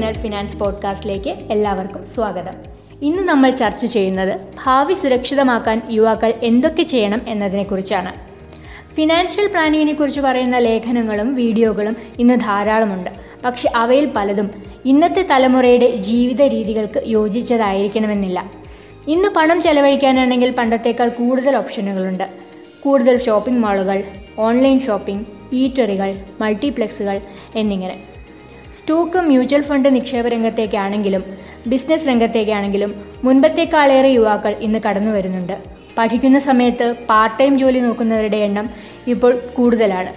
Personal finance പോഡ്കാസ്റ്റിലേക്ക് എല്ലാവർക്കും സ്വാഗതം. ഇന്ന് നമ്മൾ ചർച്ച ചെയ്യുന്നത് ഭാവി സുരക്ഷിതമാക്കാൻ യുവാക്കൾ എന്തൊക്കെ ചെയ്യണം എന്നതിനെക്കുറിച്ചാണ്. ഫിനാൻഷ്യൽ പ്ലാനിങ്ങിനെ കുറിച്ച് പറയുന്ന ലേഖനങ്ങളും വീഡിയോകളും ഇന്ന് ധാരാളമുണ്ട്. പക്ഷെ അവയിൽ പലതും ഇന്നത്തെ തലമുറയുടെ ജീവിത രീതികൾക്ക് യോജിച്ചതായിരിക്കണമെന്നില്ല. ഇന്ന് പണം ചെലവഴിക്കാനാണെങ്കിൽ പണ്ടത്തേക്കാൾ കൂടുതൽ ഓപ്ഷനുകളുണ്ട്. കൂടുതൽ ഷോപ്പിംഗ് മാളുകൾ ഓൺലൈൻ ഷോപ്പിംഗ് ഈറ്ററികൾ മൾട്ടിപ്ലക്സുകൾ എന്നിങ്ങനെ. സ്റ്റോക്ക് മ്യൂച്വൽ ഫണ്ട് നിക്ഷേപ രംഗത്തേക്കാണെങ്കിലും ബിസിനസ് രംഗത്തേക്കാണെങ്കിലും മുൻപത്തേക്കാളേറെ യുവാക്കൾ ഇന്ന് കടന്നു വരുന്നുണ്ട്. പഠിക്കുന്ന സമയത്ത് പാർട്ട് ടൈം ജോലി നോക്കുന്നവരുടെ എണ്ണം ഇപ്പോൾ കൂടുതലാണ്.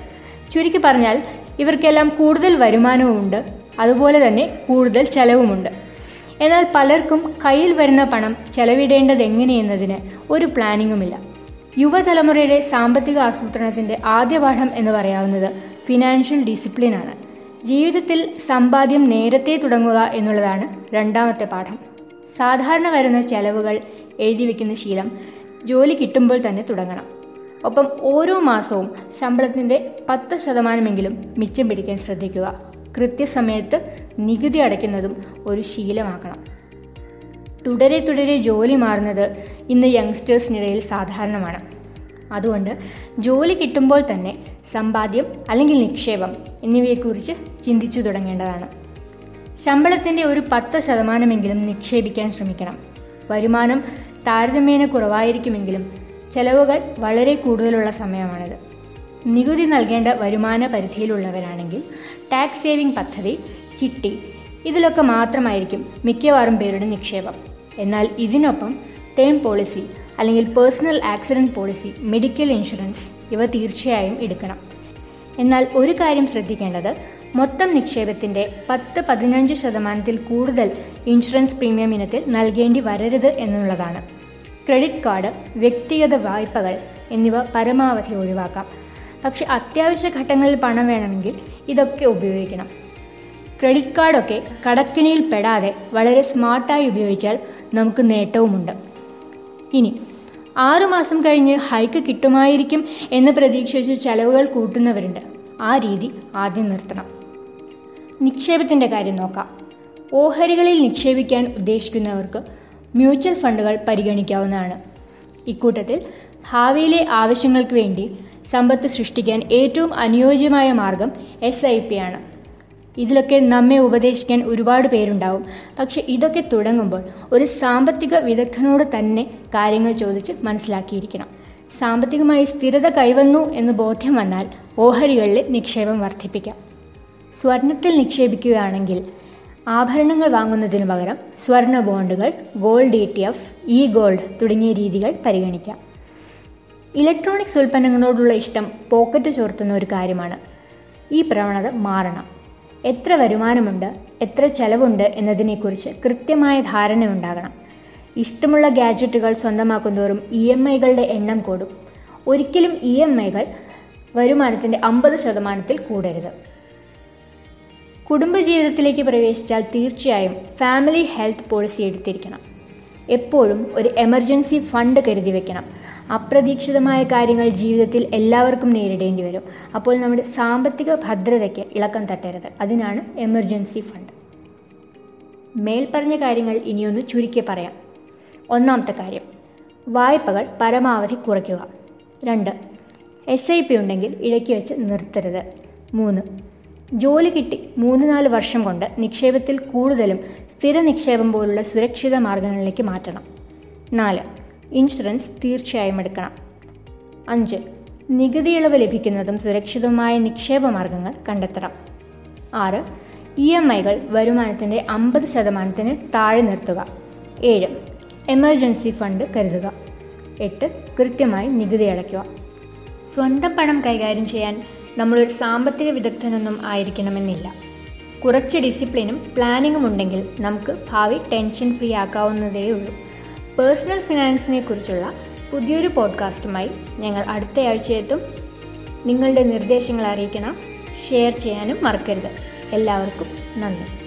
ചുരുക്കി പറഞ്ഞാൽ ഇവർക്കെല്ലാം കൂടുതൽ വരുമാനവുമുണ്ട് അതുപോലെ തന്നെ കൂടുതൽ ചെലവുമുണ്ട് എന്നാൽ പലർക്കും കയ്യിൽ വരുന്ന പണം ചെലവിടേണ്ടത് എങ്ങനെയെന്നതിന് ഒരു പ്ലാനിങ്ങുമില്ല. യുവതലമുറയുടെ സാമ്പത്തിക ആസൂത്രണത്തിന്റെ ആദ്യ പാഠം എന്ന് പറയാവുന്നത് ഫിനാൻഷ്യൽ ഡിസിപ്ലിനാണ് ജീവിതത്തിൽ സമ്പാദ്യം നേരത്തെ തുടങ്ങുക എന്നുള്ളതാണ് രണ്ടാമത്തെ പാഠം. സാധാരണ വരുന്ന ചെലവുകൾ എഴുതി വയ്ക്കുന്ന ശീലം ജോലി കിട്ടുമ്പോൾ തന്നെ തുടങ്ങണം. ഒപ്പം ഓരോ മാസവും ശമ്പളത്തിന്റെ പത്ത് ശതമാനമെങ്കിലും മിച്ചം പിടിക്കാൻ ശ്രദ്ധിക്കുക. കൃത്യസമയത്ത് നികുതി അടയ്ക്കുന്നതും ഒരു ശീലമാക്കണം. തുടരെ തുടരെ ജോലി മാറുന്നത് ഇന്ന് യങ്സ്റ്റേഴ്സിനിടയിൽ സാധാരണമാണ്. അതുകൊണ്ട് ജോലി കിട്ടുമ്പോൾ തന്നെ സമ്പാദ്യം അല്ലെങ്കിൽ നിക്ഷേപം എന്നിവയെക്കുറിച്ച് ചിന്തിച്ചു തുടങ്ങേണ്ടതാണ്. ശമ്പളത്തിന്റെ ഒരു പത്ത് ശതമാനമെങ്കിലും നിക്ഷേപിക്കാൻ ശ്രമിക്കണം. വരുമാനം താരതമ്യേന കുറവായിരിക്കുമെങ്കിലും ചെലവുകൾ വളരെ കൂടുതലുള്ള സമയമാണിത്. നികുതി നൽകേണ്ട വരുമാന പരിധിയിലുള്ളവരാണെങ്കിൽ ടാക്സ് സേവിംഗ് പദ്ധതി ചിട്ടി ഇതിലൊക്കെ മാത്രമായിരിക്കും മിക്കവാറും പേരുടെ നിക്ഷേപം. എന്നാൽ ഇതിനൊപ്പം ടേം പോളിസി അല്ലെങ്കിൽ personal accident policy medical insurance ഇവ തീർച്ചയായും എടുക്കണം. എന്നാൽ ഒരു കാര്യം ശ്രദ്ധിക്കേണ്ടത് മൊത്തം നിക്ഷേപത്തിന്റെ പത്ത് പതിനഞ്ച് ശതമാനത്തിൽ കൂടുതൽ ഇൻഷുറൻസ് പ്രീമിയം ഇനത്തിൽ നൽകേണ്ടി വരരുത് എന്നുള്ളതാണ്. ക്രെഡിറ്റ് കാർഡ് വ്യക്തിഗത വായ്പകൾ എന്നിവ പരമാവധി ഒഴിവാക്കാം. പക്ഷേ അത്യാവശ്യ ഘട്ടങ്ങളിൽ പണം വേണമെങ്കിൽ ഇതൊക്കെ ഉപയോഗിക്കണം. ക്രെഡിറ്റ് കാർഡൊക്കെ കടക്കിണിയിൽ പെടാതെ വളരെ സ്മാർട്ടായി ഉപയോഗിച്ചാൽ നമുക്ക് നേട്ടവുമുണ്ട്. ഇനി ആറുമാസം കഴിഞ്ഞ് ഹൈക്ക് കിട്ടുമായിരിക്കും എന്ന് പ്രതീക്ഷിച്ച് ചെലവുകൾ കൂട്ടുന്നവരുണ്ട്. ആ രീതി ആദ്യം നിർത്തണം. നിക്ഷേപത്തിന്റെ കാര്യം നോക്കാം. ഓഹരികളിൽ നിക്ഷേപിക്കാൻ ഉദ്ദേശിക്കുന്നവർക്ക് മ്യൂച്വൽ ഫണ്ടുകൾ പരിഗണിക്കാവുന്നതാണ്. ഇക്കൂട്ടത്തിൽ ഭാവിയിലെ ആവശ്യങ്ങൾക്ക് വേണ്ടി സമ്പത്ത് സൃഷ്ടിക്കാൻ ഏറ്റവും അനുയോജ്യമായ മാർഗം എസ് ഐ പി ആണ്. ഇതിലൊക്കെ നമ്മെ ഉപദേശിക്കാൻ ഒരുപാട് പേരുണ്ടാവും. പക്ഷെ ഇതൊക്കെ തുടങ്ങുമ്പോൾ ഒരു സാമ്പത്തിക വിദഗ്ധനോട് തന്നെ കാര്യങ്ങൾ ചോദിച്ച് മനസ്സിലാക്കിയിരിക്കണം. സാമ്പത്തികമായി സ്ഥിരത കൈവന്നു എന്ന് ബോധ്യം വന്നാൽ ഓഹരികളിൽ നിക്ഷേപം വർദ്ധിപ്പിക്കാം. സ്വർണത്തിൽ നിക്ഷേപിക്കുകയാണെങ്കിൽ ആഭരണങ്ങൾ വാങ്ങുന്നതിനു പകരം സ്വർണ ബോണ്ടുകൾ gold E T F E gold തുടങ്ങിയ രീതികൾ പരിഗണിക്കാം. ഇലക്ട്രോണിക്സ് ഉൽപ്പന്നങ്ങളോടുള്ള ഇഷ്ടം പോക്കറ്റ് ചോർത്തുന്ന ഒരു കാര്യമാണ്. ഈ പ്രവണത മാറണം. എത്ര വരുമാനമുണ്ട് എത്ര ചെലവുണ്ട് എന്നതിനെക്കുറിച്ച് കൃത്യമായ ധാരണ ഉണ്ടാകണം ഇഷ്ടമുള്ള ഗാഡ്ജറ്റുകൾ സ്വന്തമാക്കുന്തോറും ഇ എം ഐകളുടെ എണ്ണം കൂടും. ഒരിക്കലും ഇ എം ഐകൾ വരുമാനത്തിന്റെ അമ്പത് ശതമാനത്തിൽ കൂടരുത്. കുടുംബജീവിതത്തിലേക്ക് പ്രവേശിച്ചാൽ തീർച്ചയായും ഫാമിലി ഹെൽത്ത് പോളിസി എടുത്തിരിക്കണം. എപ്പോഴും ഒരു എമർജൻസി ഫണ്ട് കരുതി വെക്കണം. അപ്രതീക്ഷിതമായ കാര്യങ്ങൾ ജീവിതത്തിൽ എല്ലാവർക്കും നേരിടേണ്ടി വരും. അപ്പോൾ നമ്മുടെ സാമ്പത്തിക ഭദ്രതയ്ക്ക് ഇളക്കം തട്ടരുത്. അതിനാണ് എമർജൻസി ഫണ്ട് മേൽപ്പറഞ്ഞ കാര്യങ്ങൾ ഇനിയൊന്ന് ചുരുക്കി പറയാം. ഒന്നാമത്തെ കാര്യം വായ്പകൾ പരമാവധി കുറയ്ക്കുക. രണ്ട് എസ് ഐ പി ഉണ്ടെങ്കിൽ ഇഴക്കി വെച്ച് നിർത്തരുത്. മൂന്ന് ജോലി കിട്ടി മൂന്ന് നാല് വർഷം കൊണ്ട് നിക്ഷേപത്തിൽ കൂടുതലും സ്ഥിര നിക്ഷേപം പോലുള്ള സുരക്ഷിത മാർഗങ്ങളിലേക്ക് മാറ്റണം. നാല് ഇൻഷുറൻസ് തീർച്ചയായും എടുക്കണം. അഞ്ച് നികുതി ഇളവ് ലഭിക്കുന്നതും സുരക്ഷിതവുമായ നിക്ഷേപ മാർഗങ്ങൾ കണ്ടെത്തണം. ആറ് ഇ എം ഐകൾ വരുമാനത്തിന്റെ അമ്പത് ശതമാനത്തിന് താഴെ നിർത്തുക. ഏഴ് എമർജൻസി ഫണ്ട് കരുതുക. എട്ട് കൃത്യമായി നികുതി അടയ്ക്കുക. സ്വന്തം പണം കൈകാര്യം ചെയ്യാൻ നമ്മളൊരു സാമ്പത്തിക വിദഗ്ധനൊന്നും ആയിരിക്കണമെന്നില്ല. കുറച്ച് ഡിസിപ്ലിനും പ്ലാനിങ്ങും ഉണ്ടെങ്കിൽ നമുക്ക് ഭാവി ടെൻഷൻ ഫ്രീ ആക്കാവുന്നതേ ഉള്ളൂ. പേഴ്സണൽ ഫിനാൻസിനെ കുറിച്ചുള്ള പുതിയൊരു പോഡ്കാസ്റ്റുമായി ഞങ്ങൾ അടുത്ത എത്തും നിങ്ങളുടെ നിർദ്ദേശങ്ങൾ അറിയിക്കണം. ഷെയർ ചെയ്യാനും മറക്കരുത്. എല്ലാവർക്കും നന്ദി.